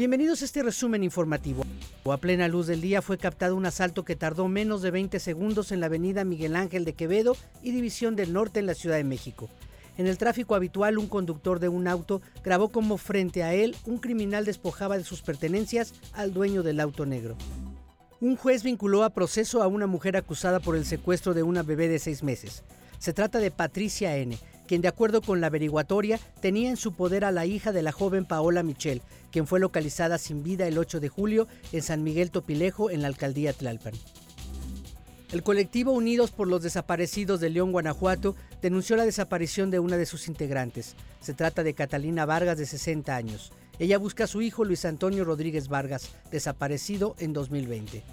Bienvenidos a este resumen informativo. A plena luz del día fue captado un asalto que tardó menos de 20 segundos en la avenida Miguel Ángel de Quevedo y División del Norte en la Ciudad de México. En el tráfico habitual, un conductor de un auto grabó como frente a él un criminal despojaba de sus pertenencias al dueño del auto negro. Un juez vinculó a proceso a una mujer acusada por el secuestro de una bebé de seis meses. Se trata de Patricia N., quien de acuerdo con la averiguatoria tenía en su poder a la hija de la joven Paola Michel, quien fue localizada sin vida el 8 de julio en San Miguel Topilejo, en la alcaldía Tlalpan. El colectivo Unidos por los Desaparecidos de León, Guanajuato, denunció la desaparición de una de sus integrantes. Se trata de Catalina Vargas, de 60 años. Ella busca a su hijo Luis Antonio Rodríguez Vargas, desaparecido en 2020.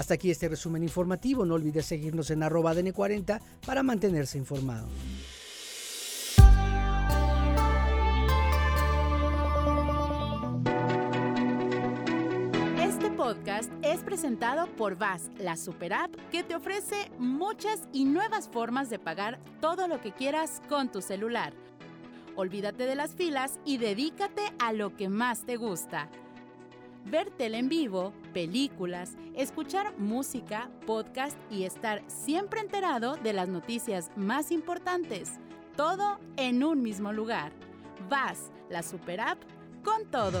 Hasta aquí este resumen informativo. No olvides seguirnos en arroba DN40 para mantenerse informado. podcast es presentado por VAS, la super app que te ofrece muchas y nuevas formas de pagar todo lo que quieras con tu celular. Olvídate de las filas y dedícate a lo que más te gusta. Ver tele en vivo, películas, escuchar música, podcast y estar siempre enterado de las noticias más importantes. Todo en un mismo lugar. VAS, la super app con todo.